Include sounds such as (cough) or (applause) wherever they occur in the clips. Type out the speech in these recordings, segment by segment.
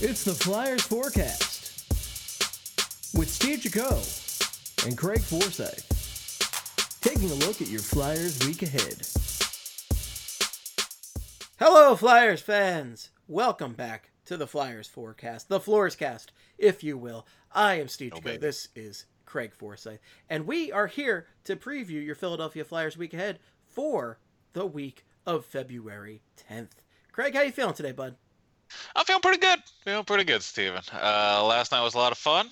It's the Flyers Forecast with Steve Jaco and Craig Forsyth. Taking a look at your Flyers week ahead. Hello, Flyers fans! Welcome back to the Flyers Forecast, the Floors Cast, if you will. I am Steve Oh, Jaco. baby. This is Craig Forsyth, and we are here to preview your Philadelphia Flyers week ahead for the week of February 10th. Craig, how you feeling today, bud? I'm feeling pretty good. Feeling pretty good, Steven. Uh, last night was a lot of fun.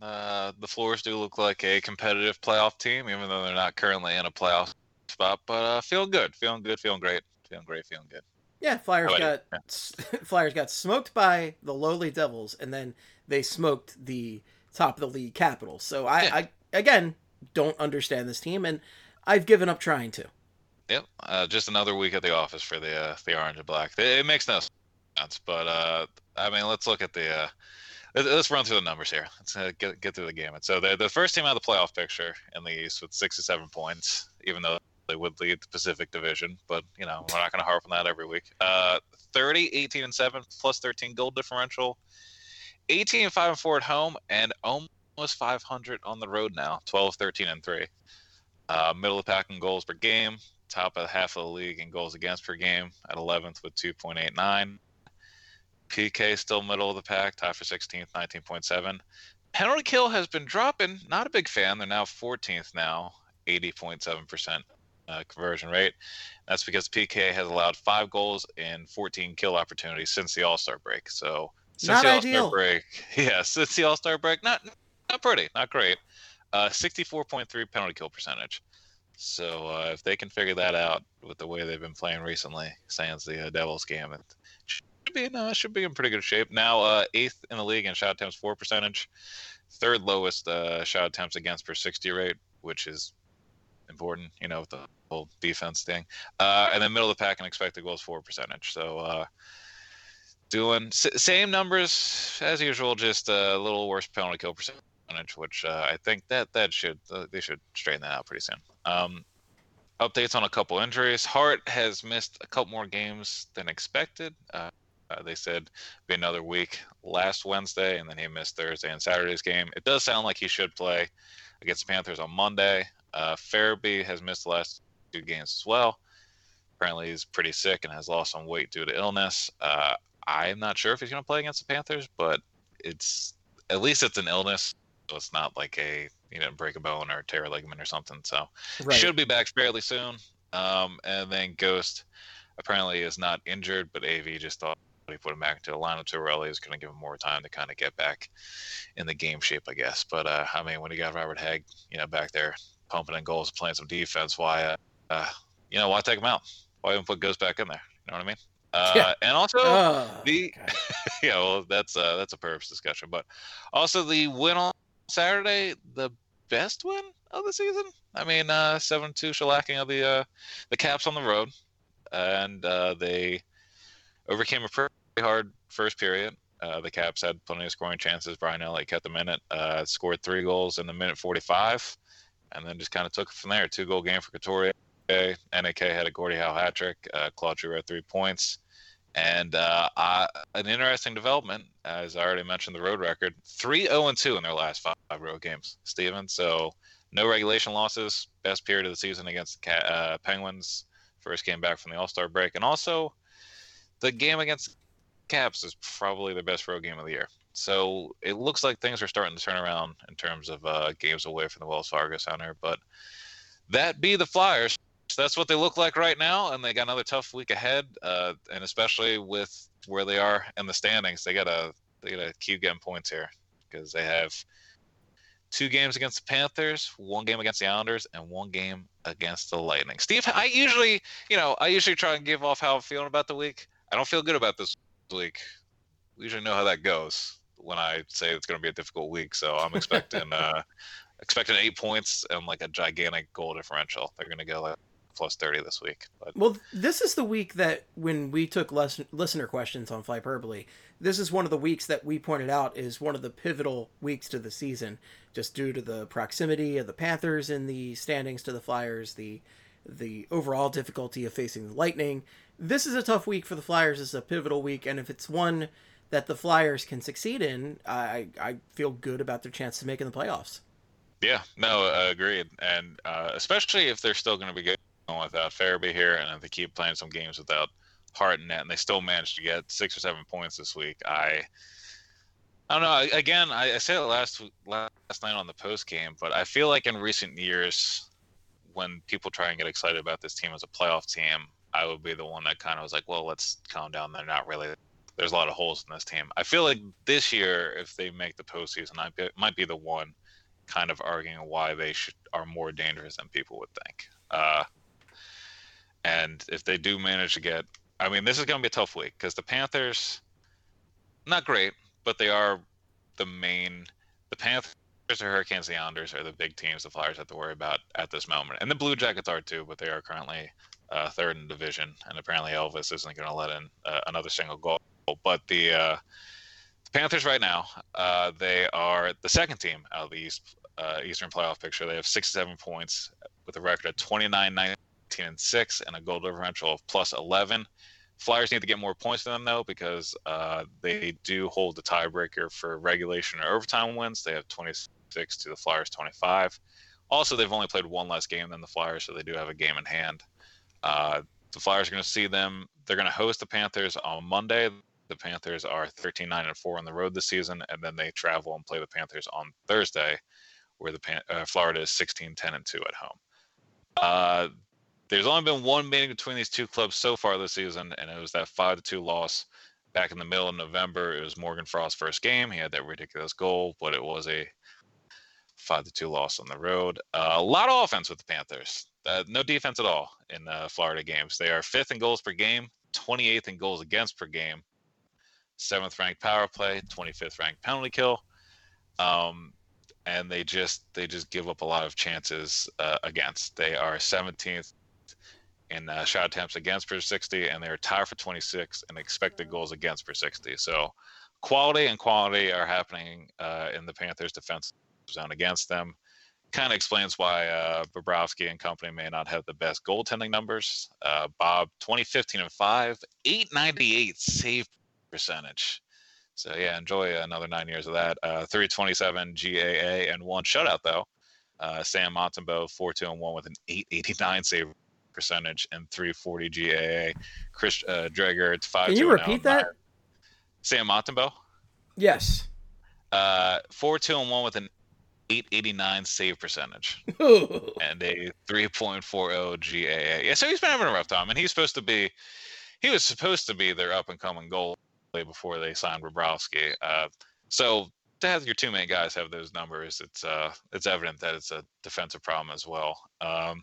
Uh, the Floors do look like a competitive playoff team, even though they're not currently in a playoff spot. But uh, feeling good, feeling good, feeling great, feeling great, feeling good. Yeah, Flyers got about (laughs) Flyers got smoked by the lowly Devils, and then they smoked the top of the league Capitals. So I, Yeah. I again don't understand this team, and I've given up trying to. Yep. Uh, just another week at the office for the uh, the orange and black. It, it makes no but uh, I mean, let's look at the. Uh, let- let's run through the numbers here. Let's uh, get get through the gamut. So they're the first team out of the playoff picture in the East with 67 points, even though they would lead the Pacific Division. But you know, we're not going to harp on that every week. Uh, 30, 18, and seven plus 13 goal differential. 18 and five and four at home, and almost 500 on the road now. 12, 13, and three. Uh, middle of the pack in goals per game, top of half of the league in goals against per game at 11th with 2.89. PK still middle of the pack, tied for 16th, 19.7. Penalty kill has been dropping. Not a big fan. They're now 14th now, 80.7% uh, conversion rate. That's because PK has allowed five goals and 14 kill opportunities since the All Star break. So since Not the All. Star break, (laughs) yeah, since the All Star break, not not pretty, not great. Uh, 64.3 penalty kill percentage. So uh, if they can figure that out with the way they've been playing recently, sans the uh, Devils game, it be in, should be in pretty good shape. Now uh, eighth in the league in shot attempts for percentage, third lowest uh, shot attempts against per 60 rate, which is important, you know, with the whole defense thing. Uh, and then middle of the pack in expected goals for percentage. So uh, doing s- same numbers as usual, just a little worse penalty kill percentage, which uh, I think that that should uh, they should straighten that out pretty soon. Um, updates on a couple injuries. Hart has missed a couple more games than expected. Uh, uh, they said be another week last Wednesday, and then he missed Thursday and Saturday's game. It does sound like he should play against the Panthers on Monday. Uh, Farabee has missed the last two games as well. Apparently, he's pretty sick and has lost some weight due to illness. Uh, I'm not sure if he's going to play against the Panthers, but it's at least it's an illness, so it's not like a you know break a bone or tear a ligament or something. So Right. should be back fairly soon. Um, and then Ghost apparently is not injured, but AV just thought he put him back into the lineup too early. Is going to give him more time to kind of get back in the game shape, I guess. But uh, I mean, when you got Robert Hagg, you know, back there pumping in goals, playing some defense, why, uh, uh, you know, why take him out? Why even put Ghost back in there? You know what I mean? Uh, Yeah. And also, Oh, the (laughs) yeah, well, that's uh, that's a purpose discussion, but also the win on Saturday, the best win of the season. I mean, uh, seven two shellacking of the uh, the Caps on the road, and uh, they overcame a pretty hard first period. Uh, the Caps had plenty of scoring chances. Brian Elliott kept them in it. Uh, scored three goals in the minute 45, and then just kind of took it from there. Two goal game for Couturier. NAK had a Gordie Howe hat trick. Uh, Claude Giroux three points. And uh, I, an interesting development, as I already mentioned, the road record 3 0 2 in their last five road games, Steven. So no regulation losses, best period of the season against the uh, Penguins, first game back from the All Star break. And also, the game against Caps is probably their best road game of the year. So it looks like things are starting to turn around in terms of uh, games away from the Wells Fargo Center. But that be the Flyers. So that's what they look like right now, and they got another tough week ahead. Uh, and especially with where they are in the standings, they gotta they gotta keep getting points here because they have two games against the Panthers, one game against the Islanders, and one game against the Lightning. Steve, I usually, you know, I usually try and give off how I'm feeling about the week. I don't feel good about this week. We usually know how that goes when I say it's going to be a difficult week. So I'm (laughs) expecting uh, expecting eight points and like a gigantic goal differential. They're going to go like plus 30 this week. But Well, this is the week that when we took les- listener questions on Flyperbole, this is one of the weeks that we pointed out is one of the pivotal weeks to the season, just due to the proximity of the Panthers in the standings to the Flyers, the the overall difficulty of facing the Lightning. This is a tough week for the Flyers. It's a pivotal week, and if it's one that the Flyers can succeed in, I I feel good about their chances of making the playoffs. Yeah, no, agreed, and uh, especially if they're still going to be going without Farabee here, and if they keep playing some games without Hart and net, and they still managed to get six or seven points this week. I, I don't know. Again, I, I said it last last night on the post game, but I feel like in recent years, when people try and get excited about this team as a playoff team, I would be the one that kind of was like, well, let's calm down. They're not really. There's a lot of holes in this team. I feel like this year, if they make the postseason, I might be the one kind of arguing why they should are more dangerous than people would think. Uh, and if they do manage to get, I mean, this is going to be a tough week because the Panthers, not great, but they are the main. The Panthers, the Hurricanes, the Islanders are the big teams the Flyers have to worry about at this moment, and the Blue Jackets are too, but they are currently uh, third in division, and apparently Elvis isn't going to let in uh, another single goal. But the uh, the Panthers right now, uh, they are the second team out of the East uh, Eastern playoff picture. They have 67 points with a record of 29, 19, and 6 and a goal differential of plus 11. Flyers need to get more points than them though because uh, they do hold the tiebreaker for regulation or overtime wins. They have 26 to the Flyers 25. Also, they've only played one less game than the Flyers, so they do have a game in hand. Uh, the Flyers are going to see them. They're going to host the Panthers on Monday. The Panthers are 13 9 and 4 on the road this season, and then they travel and play the Panthers on Thursday, where the Pan- uh, Florida is 16 10 and 2 at home. Uh, there's only been one meeting between these two clubs so far this season, and it was that 5 to 2 loss back in the middle of November. It was Morgan Frost's first game. He had that ridiculous goal, but it was a 5 to 2 loss on the road. Uh, a lot of offense with the Panthers. Uh, no defense at all in uh, Florida games. They are fifth in goals per game, 28th in goals against per game, seventh ranked power play, 25th ranked penalty kill. Um, and they just they just give up a lot of chances uh, against. They are 17th in uh, shot attempts against per 60, and they're tied for 26 in expected goals against per 60. So quality and quality are happening uh, in the Panthers' defense zone against them. Kind of explains why uh, Bobrovsky and company may not have the best goaltending numbers. Uh, Bob, 2015 and 5, 898 save percentage. So yeah, enjoy another nine years of that. Uh, 327 GAA and one shutout though. Uh, Sam Montembeault, 4 2 and 1 with an 889 save percentage and 340 GAA. Chris uh, Driedger, it's 5 Can you repeat that? Sam Montembeault? Yes. Uh, 4 2 and 1 with an 889 save percentage (laughs) and a 3.40 GAA. Yeah, so he's been having a rough time, and he's supposed to be, he was supposed to be their up and coming goal before they signed Bobrovsky. Uh, so to have your two main guys have those numbers, it's uh, it's evident that it's a defensive problem as well. Um,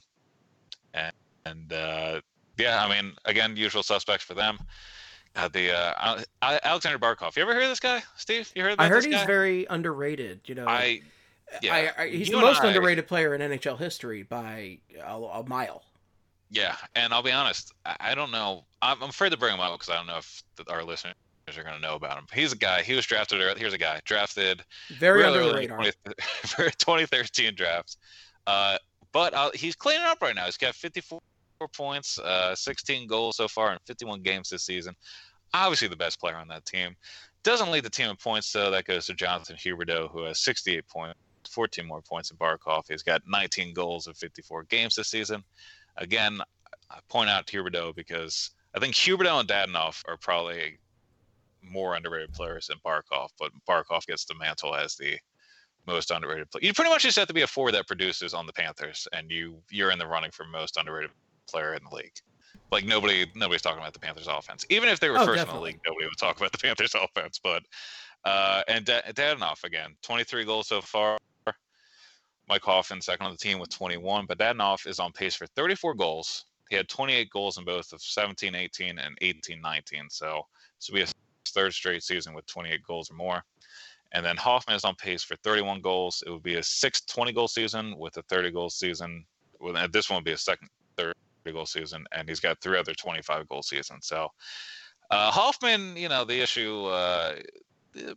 and and uh, yeah, I mean, again, usual suspects for them. Uh, the uh, Alexander Barkov. You ever hear of this guy, Steve? You heard? I heard he's guy? very underrated. You know, I. Yeah, I, I, he's You the most I- underrated player in NHL history by a, a mile. Yeah, and I'll be honest, I, don't know. I'm, I'm afraid to bring him up because I don't know if the, our listeners are going to know about him. He's a guy. He was drafted. Here's a guy drafted Very really under the radar. 20, (laughs) for 2013 draft. Uh, but uh, he's cleaning up right now. He's got 54 points, uh, 16 goals so far in 51 games this season. Obviously, the best player on that team. Doesn't lead the team in points, though. That goes to Jonathan Huberdeau, who has 68 points, 14 more points than Barkov. He's got 19 goals in 54 games this season. Again, I point out Huberdeau because I think Huberdeau and Dadonov are probably more underrated players than Barkov, but Barkov gets the mantle as the most underrated player. You pretty much just have to be a forward that produces on the Panthers, and you you're in the running for most underrated player in the league. Like nobody nobody's talking about the Panthers offense. Even if they were Oh, first in the league, nobody would talk about the (laughs) Panthers offense. But uh, and Da- Dadonov again, 23 goals so far. Mike Hoffman second on the team with 21, but Dadonov is on pace for 34 goals. He had 28 goals in both of 17-18 and 18-19. So this will be his third straight season with 28 goals or more. And then Hoffman is on pace for 31 goals. It would be a sixth 20 goal season with a 30 goal season. Well, this one will be a second 30 goal season, and he's got three other 25 goal seasons. So uh, Hoffman, you know, the issue uh,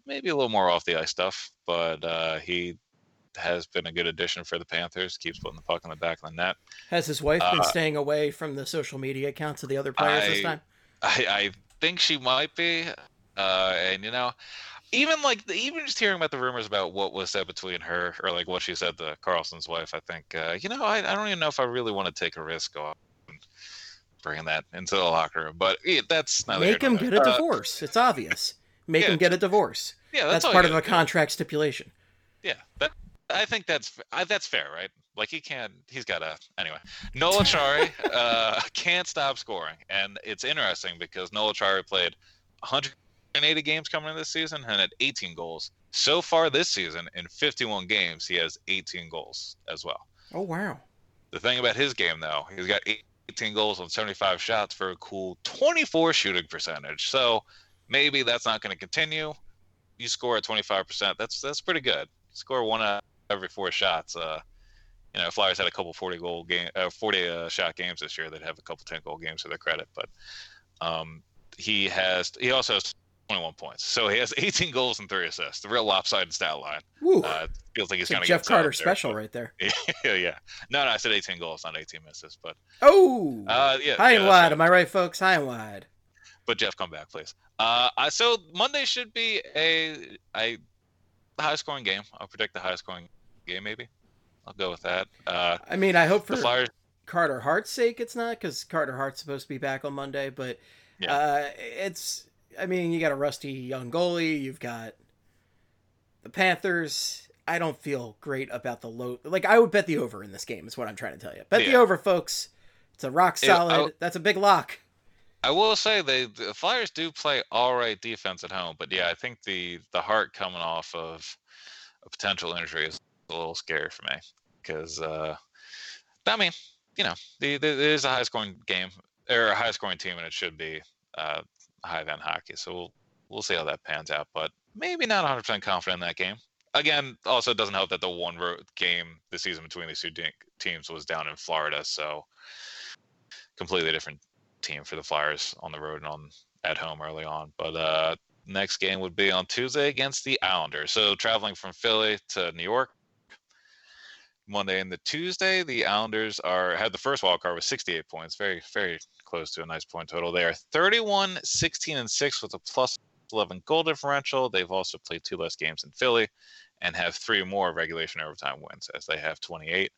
maybe a little more off the ice stuff, but uh, he has been a good addition for the Panthers. Keeps putting the puck in the back of the net. Has his wife been Uh, staying away from the social media accounts of the other players this time? I, I think she might be. Uh, and you know, even like the, even just hearing about the rumors about what was said between her or like what she said to Carlson's wife, I think uh, you know I, I don't even know if I really want to take a risk on bringing that into the locker room. But yeah, that's not make him get a uh, divorce. It's obvious. Make yeah. him get a divorce. Yeah, that's, that's part of a contract stipulation. Yeah, that I think that's that's fair, right? Like he can't. He's got a anyway. Noel Acciari uh, (laughs) can't stop scoring, and it's interesting because Noel Acciari played 180 games coming in this season and had 18 goals so far this season. In 51 games, he has 18 goals as well. Oh wow! The thing about his game, though, he's got 18 goals on 75 shots for a cool 24 shooting percentage. So maybe that's not going to continue. You score at 25%. That's that's pretty good. Score one out every four shots. Uh, you know, Flyers had a couple 40 goal game, uh, 40 uh, shot games this year that have a couple 10 goal games to their credit. But um, he has, he also has 21 points. So he has (laughs) 18 goals and three assists. The real lopsided stat line. Uh, feels like he's kind of Jeff Carter special right there. (laughs) yeah, yeah. No, no, I said 18 goals, not 18 misses. But oh, uh, yeah, high yeah, and wide. Am I right, folks? High and wide. But Jeff, come back, please. Uh, so Monday should be a a high scoring game. I'll predict the high scoring game, maybe. I'll go with that. Uh, I mean, I hope for the Flyers. Carter Hart's sake, it's not because Carter Hart's supposed to be back on Monday, but yeah. uh, it's. I mean, you got a rusty young goalie. You've got the Panthers. I don't feel great about the low. Like I would bet the over in this game. Is what I'm trying to tell you. Bet yeah. the over, folks. It's a rock solid. It, That's a big lock. I will say they the Flyers do play all right defense at home, but yeah, I think the the Hart coming off of a potential injury is a little scary for me because uh, I mean, you know, the, the, it is a high scoring game or a high scoring team, and it should be uh, high end hockey. So we'll we'll see how that pans out, but maybe not 100 percent confident in that game. Again, also it doesn't help that the one game this season between these two teams was down in Florida, so completely different team for the Flyers on the road and on at home early on. But uh, next game would be on Tuesday against the Islanders. So traveling from Philly to New York, Monday and the Tuesday, the Islanders are had the first wild card with 68 points, very very close to a nice point total. They are 31, 16, and six with a plus 11 goal differential. They've also played two less games in Philly and have three more regulation overtime wins as they have 28.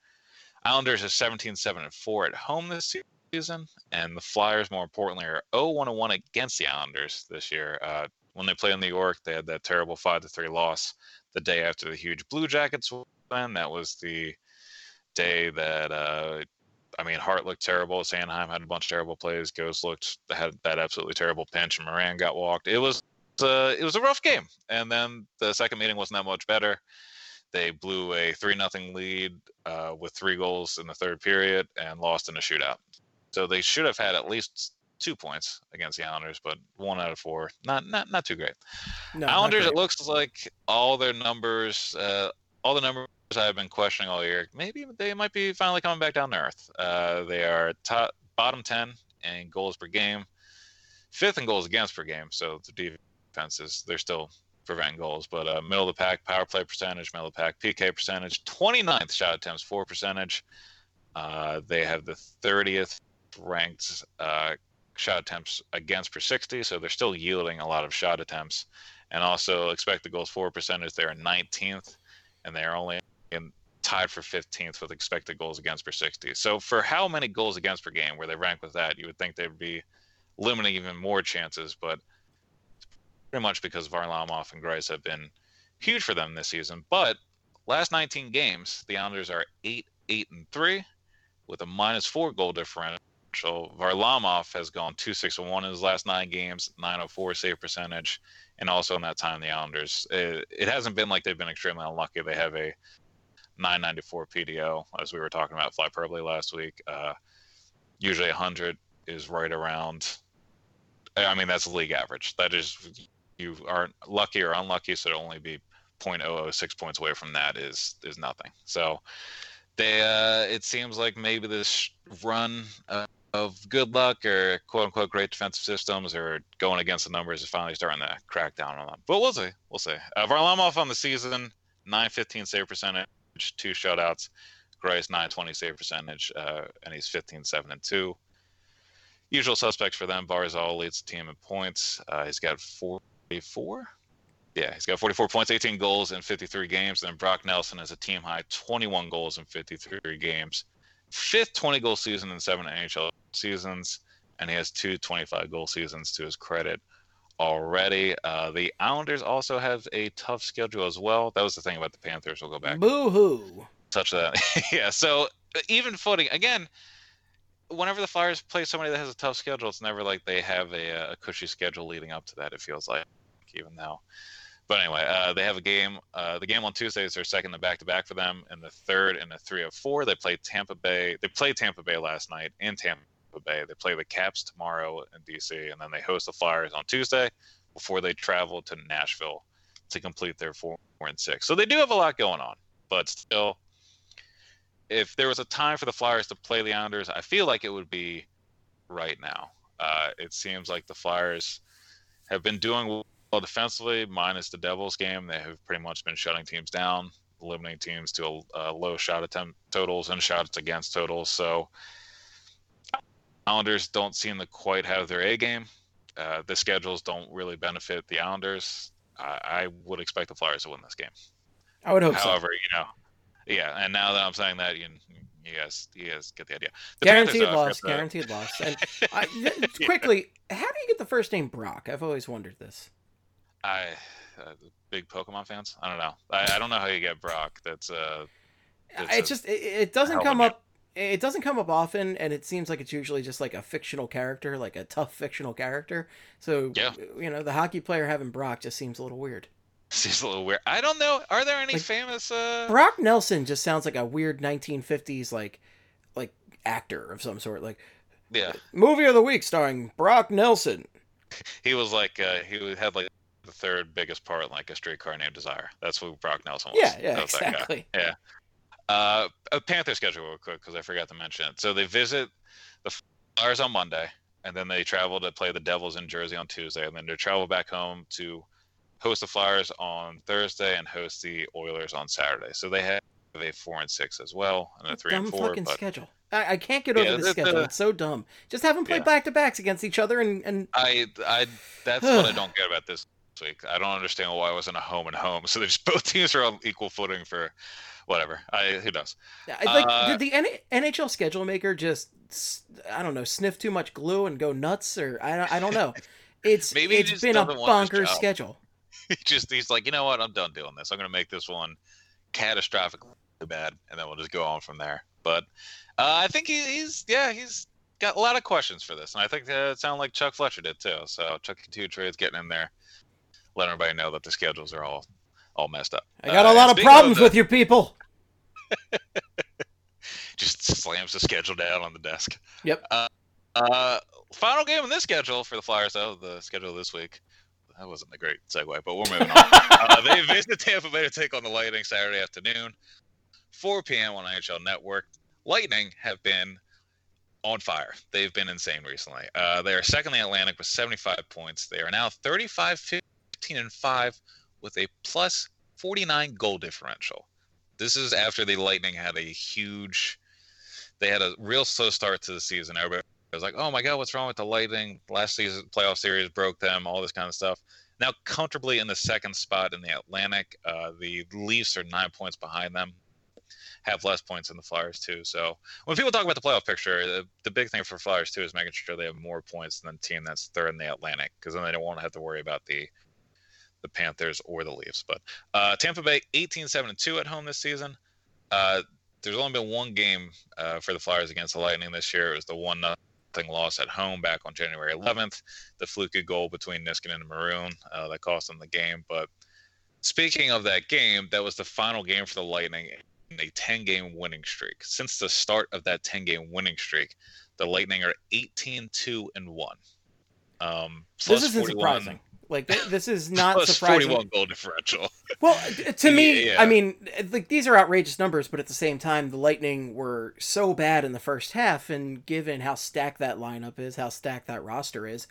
Islanders are 17, 7, and 4 at home this season, and the Flyers, more importantly, are 0 1 1 against the Islanders this year. Uh, when they played in New York, they had that terrible 5 to 3 loss the day after the huge Blue Jackets win. That was the day that, uh, I mean, Hart looked terrible. Sanheim had a bunch of terrible plays. Ghost looked had that absolutely terrible pinch, and Moran got walked. It was uh, it was a rough game. And then the second meeting wasn't that much better. They blew a three nothing lead uh, with three goals in the third period and lost in a shootout. So they should have had at least two points against the Islanders, but one out of four, not not not too great. No, Islanders, great. it looks like all their numbers, uh, all the numbers I've been questioning all year, maybe they might be finally coming back down to earth. Uh, they are top bottom ten in goals per game, fifth in goals against per game. So the defenses they're still preventing goals, but uh, middle of the pack power play percentage, middle of the pack PK percentage, 29th shot attempts for percentage. Uh, they have the 30th ranked uh, shot attempts against per 60, so they're still yielding a lot of shot attempts. And also expected goals for percentage, they're 19th, and they're only in, tied for 15th with expected goals against per 60. So for how many goals against per game where they rank with that, you would think they'd be limiting even more chances, but pretty much because Varlamov and Greiss have been huge for them this season. But last 19 games, the Islanders are 8 8 and 3 with a minus 4 goal differential so Varlamov has gone 2 6 1 in his last nine games, 904 save percentage. And also in that time, the Islanders, it, it hasn't been like they've been extremely unlucky. They have a 994 PDO, as we were talking about fly Flyperbole last week. Uh, usually 100 is right around, I mean, that's league average. That is, you aren't lucky or unlucky, so to only be 0.006 points away from that is is nothing. So they, uh, it seems like maybe this run uh, of good luck or quote unquote great defensive systems or going against the numbers is finally starting to crack down on them. But we'll see. We'll see. Uh, Varlamov on the season, 915 save percentage, two shutouts. Greiss 920 save percentage, uh, and he's 15 7 and 2. Usual suspects for them. Barzal leads the team in points. Uh, he's got 44. Yeah, he's got 44 points, 18 goals in 53 games. And then Brock Nelson has a team high 21 goals in 53 games. Fifth 20 goal season in seven NHL seasons. And he has two 25 goal seasons to his credit already. Uh, the Islanders also have a tough schedule as well. That was the thing about the Panthers. We'll go back. Boo hoo. Touch that. (laughs) yeah. So even footing again. Whenever the Flyers play somebody that has a tough schedule, it's never like they have a, a cushy schedule leading up to that. It feels like, even though. But anyway, uh, they have a game. Uh, the game on Tuesday is their second the back to back for them, and the third and the three of four. They played Tampa Bay. They played Tampa Bay last night in Tampa Bay. They play the Caps tomorrow in DC, and then they host the Flyers on Tuesday before they travel to Nashville to complete their four and six. So they do have a lot going on, but still, if there was a time for the Flyers to play the Islanders, I feel like it would be right now. Uh, it seems like the Flyers have been doing well defensively, minus the Devils game. They have pretty much been shutting teams down, limiting teams to a, a low shot attempt totals and shots against totals. So Islanders don't seem to quite have their A game. Uh, the schedules don't really benefit the Islanders. I, I would expect the Flyers to win this game. I would hope However, so. you know, yeah. And now that I'm saying that, you, you guys, you guys get the idea. The guaranteed Panthers, loss. Guaranteed loss. And (laughs) I, quickly, how do you get the first name Brock? I've always wondered this. I uh, big Pokemon fans. I don't know. I, I don't know how you get Brock. That's uh, It's It just it, it doesn't come up. It doesn't come up often, and it seems like it's usually just like a fictional character, like a tough fictional character. So Yeah. you know, the hockey player having Brock just seems a little weird. (laughs) seems a little weird. I don't know. Are there any Like, famous? Uh, Brock Nelson just sounds like a weird 1950s like like actor of some sort. Like yeah, movie of the week starring Brock Nelson. (laughs) he was like uh, he had like the third biggest part in like a streetcar named Desire. That's who Brock Nelson was. Yeah, yeah, was exactly. Uh, a Panther schedule real quick because I forgot to mention it. So they visit the Flyers on Monday, and then they travel to play the Devils in Jersey on Tuesday, and then they travel back home to host the Flyers on Thursday and host the Oilers on Saturday. So they have a four and six as well, and a three dumb and four. fucking But schedule. I, I can't get Yeah, over the the- schedule. the- It's so dumb. Just have them play Yeah. back to backs against each other, and and I, I, that's what I don't get about this week. I don't understand why it wasn't a home and home. (laughs) So they just both teams are on equal footing for whatever. I who knows. I- like Uh, did the N- NHL schedule maker just I don't know sniff too much glue and go nuts, or I don't, I don't know. It's (laughs) Maybe it's been a doesn't want this bonkers schedule. (laughs) he just he's like, you know what? I'm done doing this. I'm gonna make this one catastrophically bad, and then we'll just go on from there. But uh, I think he, he's yeah he's got a lot of questions for this, and I think uh, it sounded like Chuck Fletcher did too. So Chuck Two Trades getting in there, letting everybody know that the schedules are all all messed up. I got Uh, a lot of problems the- with you people. (laughs) just slams the schedule down on the desk. Yep. Uh, uh, final game in this schedule for the Flyers, though, the schedule this week. That wasn't a great segue, but we're moving on. (laughs) uh, they visit Tampa Bay to take on the Lightning Saturday afternoon, 4 p.m. on NHL Network. Lightning have been on fire. They've been insane recently. Uh, they are second in the Atlantic with 75 points. They are now 35, 15, and 5 with a plus 49 goal differential. This is after the Lightning had a huge. They had a real slow start to the season. Everybody was like, "Oh my God, what's wrong with the Lightning? Last season playoff series broke them. All this kind of stuff." Now comfortably in the second spot in the Atlantic. Uh, the Leafs are nine points behind them. Have less points than the Flyers too. So when people talk about the playoff picture, the, the big thing for Flyers too is making sure they have more points than the team that's third in the Atlantic, because then they don't want to have to worry about the the Panthers or the Leafs. But uh, Tampa Bay 18 7 2 at home this season. Uh, there's only been one game uh, for the Flyers against the Lightning this year. It was the one nothing loss at home back on January 11th. The fluky goal between Niskanen and Maroon uh, that cost them the game. But speaking of that game, that was the final game for the Lightning in a 10 game winning streak. Since the start of that 10 game winning streak, the Lightning are 18 2 and 1. Um, plus This isn't surprising. Like th- this is (laughs) not plus surprising. 41 goal differential. Well, (laughs) to me, Yeah. I mean, like these are outrageous numbers, but at the same time, the Lightning were so bad in the first half, and given how stacked that lineup is, how stacked that roster is,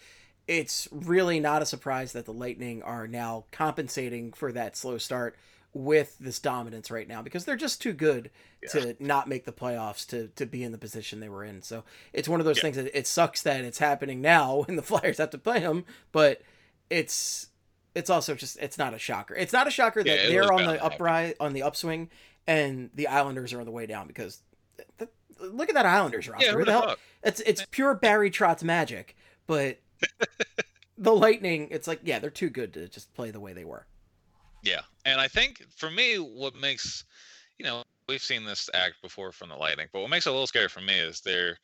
it's really not a surprise that the Lightning are now compensating for that slow start with this dominance right now because they're just too good to not make the playoffs to to be in the position they were in. So it's one of those Yeah. things that it sucks that it's happening now (laughs) when the Flyers have to play them, but it's it's also just it's not a shocker. It's not a shocker that Yeah, they're on the uprise on the upswing and the Islanders are on the way down because th- th- look at that Islanders roster. Yeah, who the hell? It's it's pure Barry Trotz magic, but (laughs) the Lightning, it's like yeah, they're too good to just play the way they were. Yeah, and I think for me, what makes you know we've seen this act before from the Lightning, but what makes it a little scary for me is they're.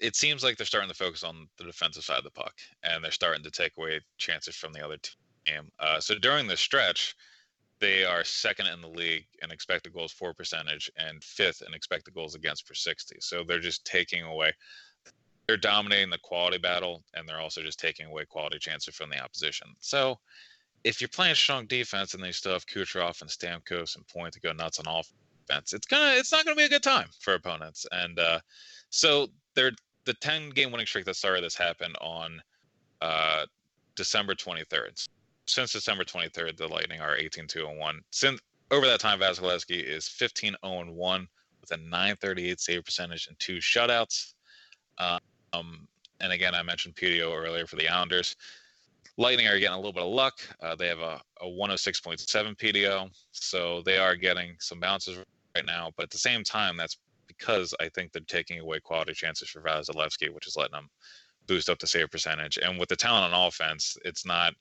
It seems like they're starting to focus on the defensive side of the puck, and they're starting to take away chances from the other team. Uh, so during the stretch, they are second in the league in expected goals for percentage and fifth in expected goals against per 60. So they're just taking away. They're dominating the quality battle, and they're also just taking away quality chances from the opposition. So if you're playing strong defense and they still have Kucherov and Stamkos and Point to go nuts on offense, it's gonna it's not gonna be a good time for opponents. And uh, so they're the 10 game winning streak that started this happened on uh, December 23rd. Since December 23rd, the Lightning are 18 2 1. Since over that time, Vasilevskiy is 15 0 1 with a 938 save percentage and two shutouts. Um, and again, I mentioned PDO earlier for the Islanders. Lightning are getting a little bit of luck. Uh, they have a, a 106.7 PDO, so they are getting some bounces right now. But at the same time, that's because I think they're taking away quality chances for Vasilevskiy, which is letting them boost up the save percentage. And with the talent on offense, it's not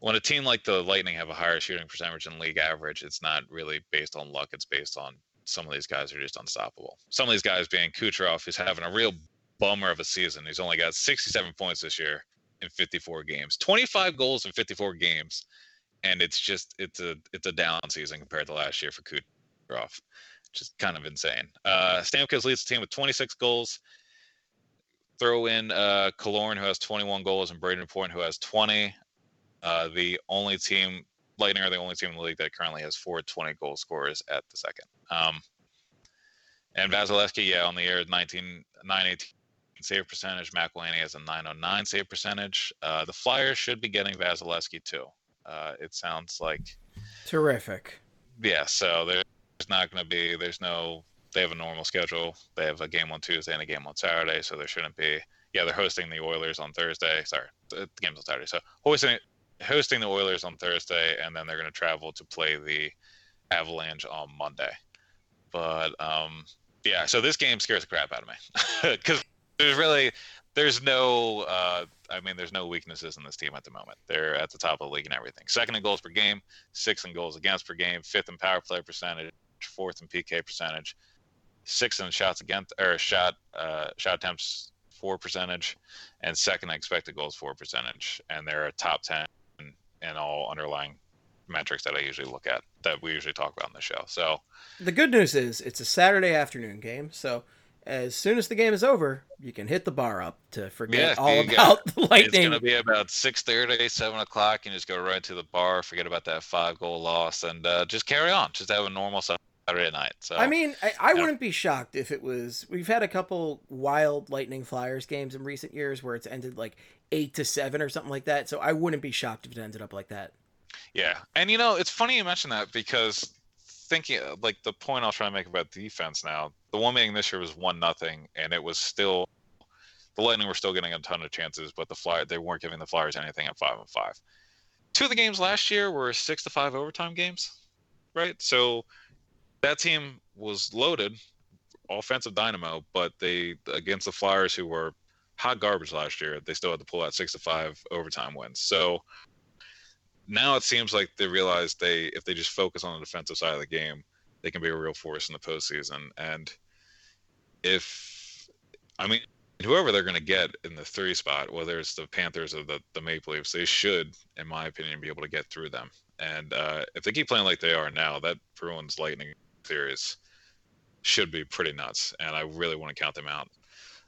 when a team like the Lightning have a higher shooting percentage than league average, it's not really based on luck. It's based on some of these guys are just unstoppable. Some of these guys being Kucherov, who's having a real bummer of a season. He's only got 67 points this year in 54 games, 25 goals in 54 games, and it's just it's a it's a down season compared to last year for Kucherov, which is kind of insane. Uh, Stamkos leads the team with 26 goals. Throw in uh, who has 21 goals, and Braden Point, who has 20. Uh, the only team, Lightning are the only team in the league that currently has four 20 goal scorers at the second. Um, and Vasilevskiy, yeah, on the year, 19, 918 save percentage. McElhinney has a 909 save percentage. Uh, the Flyers should be getting Vasilevskiy too. Uh, it sounds like, Terrific. yeah. So there's not going to be. There's no. They have a normal schedule. They have a game on Tuesday and a game on Saturday, so there shouldn't be. Yeah, they're hosting the Oilers on Thursday. Sorry, the, the game's on Saturday. So hosting hosting the Oilers on Thursday, and then they're going to travel to play the Avalanche on Monday. But um, yeah, so this game scares the crap out of me (laughs) because there's really there's no uh, I mean there's no weaknesses in this team at the moment. They're at the top of the league and everything. Second in goals per game, sixth in goals against per game, fifth in power play percentage, fourth in PK percentage, sixth in shots against or shot uh, shot attempts for percentage, and second in expected goals for percentage. And they're a top ten in all underlying metrics that I usually look at that we usually talk about in the show. So The good news is it's a Saturday afternoon game, so as soon as the game is over, you can hit the bar up to forget Yeah, all you got- about the lightning. It's gonna be about six thirty, seven o'clock. and just go right to the bar, forget about that five goal loss, and uh, just carry on. Just have a normal Saturday night. So I mean, I, I wouldn't be shocked if it was. We've had a couple wild Lightning Flyers games in recent years where it's ended like eight to seven or something like that. So I wouldn't be shocked if it ended up like that. yeah, and you know it's funny you mention that because thinking like the point I was trying to make about defense now, the one meeting this year was one nothing, and it was still the Lightning were still getting a ton of chances, but the Flyer they weren't giving the Flyers anything at five and five. Two of the games last year were six to five overtime games, right? So that team was loaded, offensive dynamo, but they against the Flyers who were hot garbage last year, they still had to pull out six to five overtime wins. So now it seems like they realize they if they just focus on the defensive side of the game, they can be a real force in the postseason. And if I mean whoever they're going to get in the three spot, whether it's the Panthers or the, the Maple Leafs, they should, in my opinion, be able to get through them. And uh, if they keep playing like they are now, that Bruins Lightning series should be pretty nuts. And I really want to count them out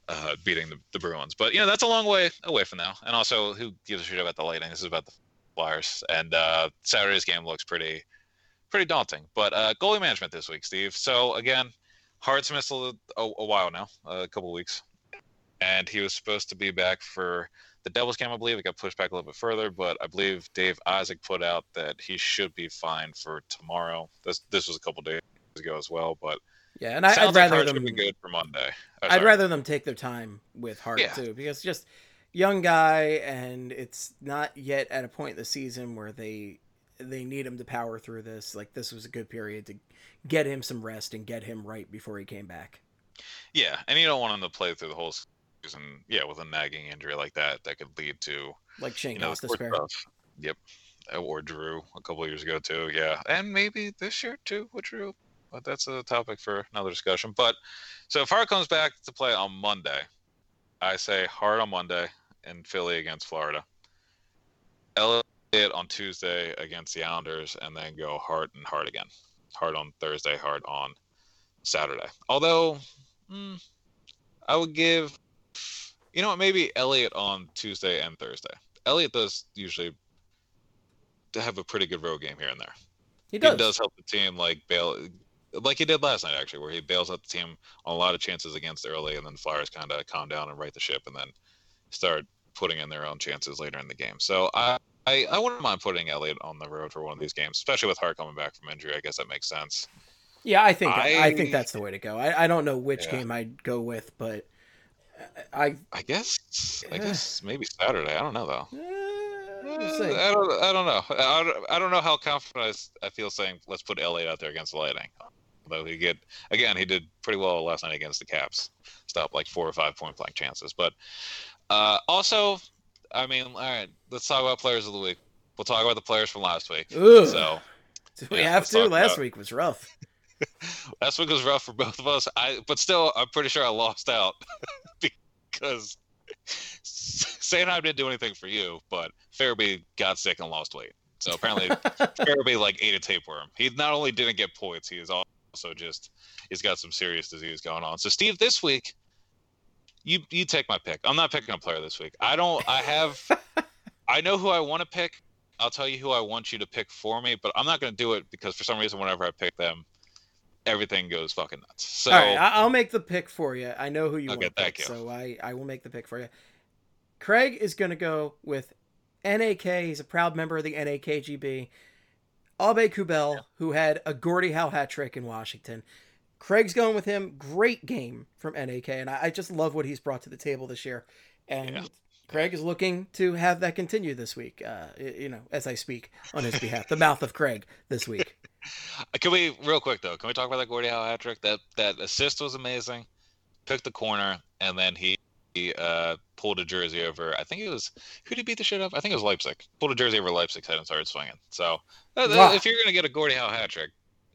uh, beating the, the Bruins. But, you know, that's a long way away from now. And also, who gives a shit about the Lightning? This is about the Flyers. And uh, Saturday's game looks pretty pretty daunting. But uh, goalie management this week, Steve. So, again, Hart's missed a, a, a while now, a couple weeks and he was supposed to be back for the Devils game, I believe. It got pushed back a little bit further, but I believe Dave Isaac put out that he should be fine for tomorrow. This this was a couple days ago as well, but Yeah, and I, I'd like rather them. be good for Monday. I'd rather them take their time with Hart Yeah. too, because just young guy, and it's not yet at a point in the season where they they need him to power through this. Like this was a good period to get him some rest and get him right before he came back. Yeah, and you don't want him to play through the whole season. Yeah, with a nagging injury like that, that could lead to like Shane you know, court Yep, or Drew a couple of years ago too. Yeah, and maybe this year too with Drew. But that's a topic for another discussion. But so if Hart comes back to play on Monday, I say Hart on Monday in Philly against Florida. Elliott on Tuesday against the Islanders, and then go Hart and Hart again. Hart on Thursday, Hart on Saturday. Although, mm, I would give, you know what, maybe Elliott on Tuesday and Thursday. Elliott does usually have a pretty good road game here and there. He does. He does help the team like bail, like he did last night actually, where he bails out the team on a lot of chances against early, and then Flyers kind of calm down and right the ship, and then start putting in their own chances later in the game. So I. I, I wouldn't mind putting Elliott on the road for one of these games, especially with Hart coming back from injury. I guess that makes sense. Yeah, I think I, I- think that's the way to go. I, I don't know which Yeah. game I'd go with, but I I guess I guess maybe Saturday. I don't know though. Uh, see. I don't. I don't know. I don't, I don't know how confident I feel saying let's put Elliott out there against the Lightning. Although he get again, he did pretty well last night against the Caps. Stopped like four or five point blank chances. But uh, also, I mean, all right, let's talk about players of the week. We'll talk about the players from last week. Ugh. So Do we yeah, have to? Last about- week was rough. (laughs) (laughs) last week was rough for both of us. I but still, I'm pretty sure I lost out (laughs) because Sanheim didn't do anything for you, but Farabee got sick and lost weight. So apparently, Farabee like ate a tapeworm. He not only didn't get points, he is also just he's got some serious disease going on. So Steve, this week, you you take my pick. I'm not picking a player this week. I don't. I have. (laughs) I know who I want to pick. I'll tell you who I want you to pick for me, but I'm not going to do it because for some reason, whenever I pick them, everything goes fucking nuts. So All right, I- I'll make the pick for you. I know who you Okay, want thank pick, you. so I, I will make the pick for you. Craig is going to go with NAK. He's a proud member of the NAKGB. Aubé-Kubel, who had a Gordie Howe hat trick in Washington. Craig's going with him. Great game from NAK, and I, I just love what he's brought to the table this year. And Yeah. Craig is looking to have that continue this week. Uh, you know, as I speak on his behalf, the mouth of Craig this week. (laughs) Can we real quick though? Can we talk about that Gordie Howe hat trick? That that assist was amazing. Picked the corner and then he, he uh, pulled a jersey over. I think it was who did he beat the shit up? I think it was Leipsic. Pulled a jersey over Leipsic's head and started swinging. So uh, Wow. if you're gonna get a Gordie Howe hat trick,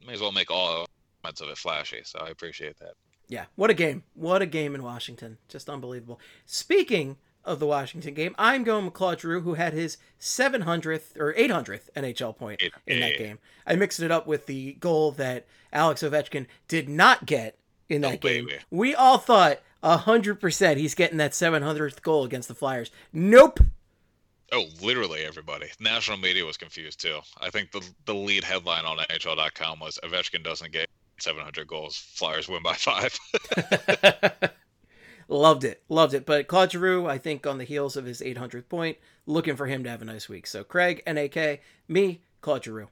may as well make all elements of it flashy. So I appreciate that. Yeah, what a game. What a game in Washington. Just unbelievable. Speaking of the Washington game, I'm going with Claude Giroux, who had his 700th or 800th NHL point in that game. I mixed it up with the goal that Alex Ovechkin did not get in that Oh, game. baby. We all thought 100% he's getting that 700th goal against the Flyers. Nope. Oh, literally everybody. National media was confused too. I think the the lead headline on NHL.com was Ovechkin doesn't get 700 goals. Flyers win by five. (laughs) Loved it. Loved it. But Claude Giroux, I think on the heels of his 800th point, looking for him to have a nice week. So Craig, NAK, me, Claude Giroux.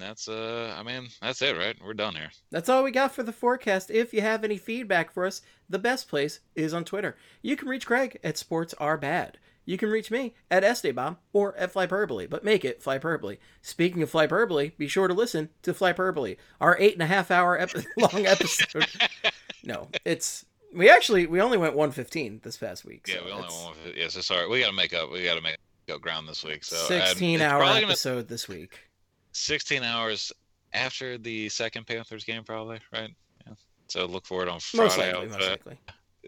And that's uh, I mean, that's it, right? We're done here. That's all we got for the forecast. If you have any feedback for us, the best place is on Twitter. You can reach Craig at Sports Are Bad. You can reach me at Estebomb or at Flyperbole, but make it Flyperbole. Speaking of Flyperbole, be sure to listen to Flyperbole, our eight and a half hour ep- (laughs) long episode. (laughs) no, it's we actually we only went one fifteen this past week. Yeah, so we only it's want one. Yeah, so sorry. We got to make up. We got to make up ground this week. So and sixteen it's hour probably gonna- episode this week. 16 hours after the second Panthers game, probably, right? Yeah. So look for it on Most Friday. likely, most likely.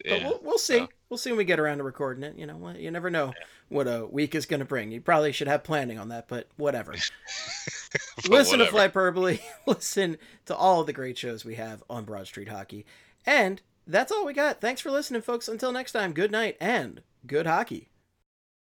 But we'll, we'll see. so- We'll see when we get around to recording it. You know, what- you never know what a week is going to bring. You probably should have planning on that, but whatever. (laughs) But (laughs) listen whatever. to Flyperbole. (laughs) listen to all of the great shows we have on Broad Street Hockey. And that's all we got. Thanks for listening, folks. Until next time, good night and good hockey.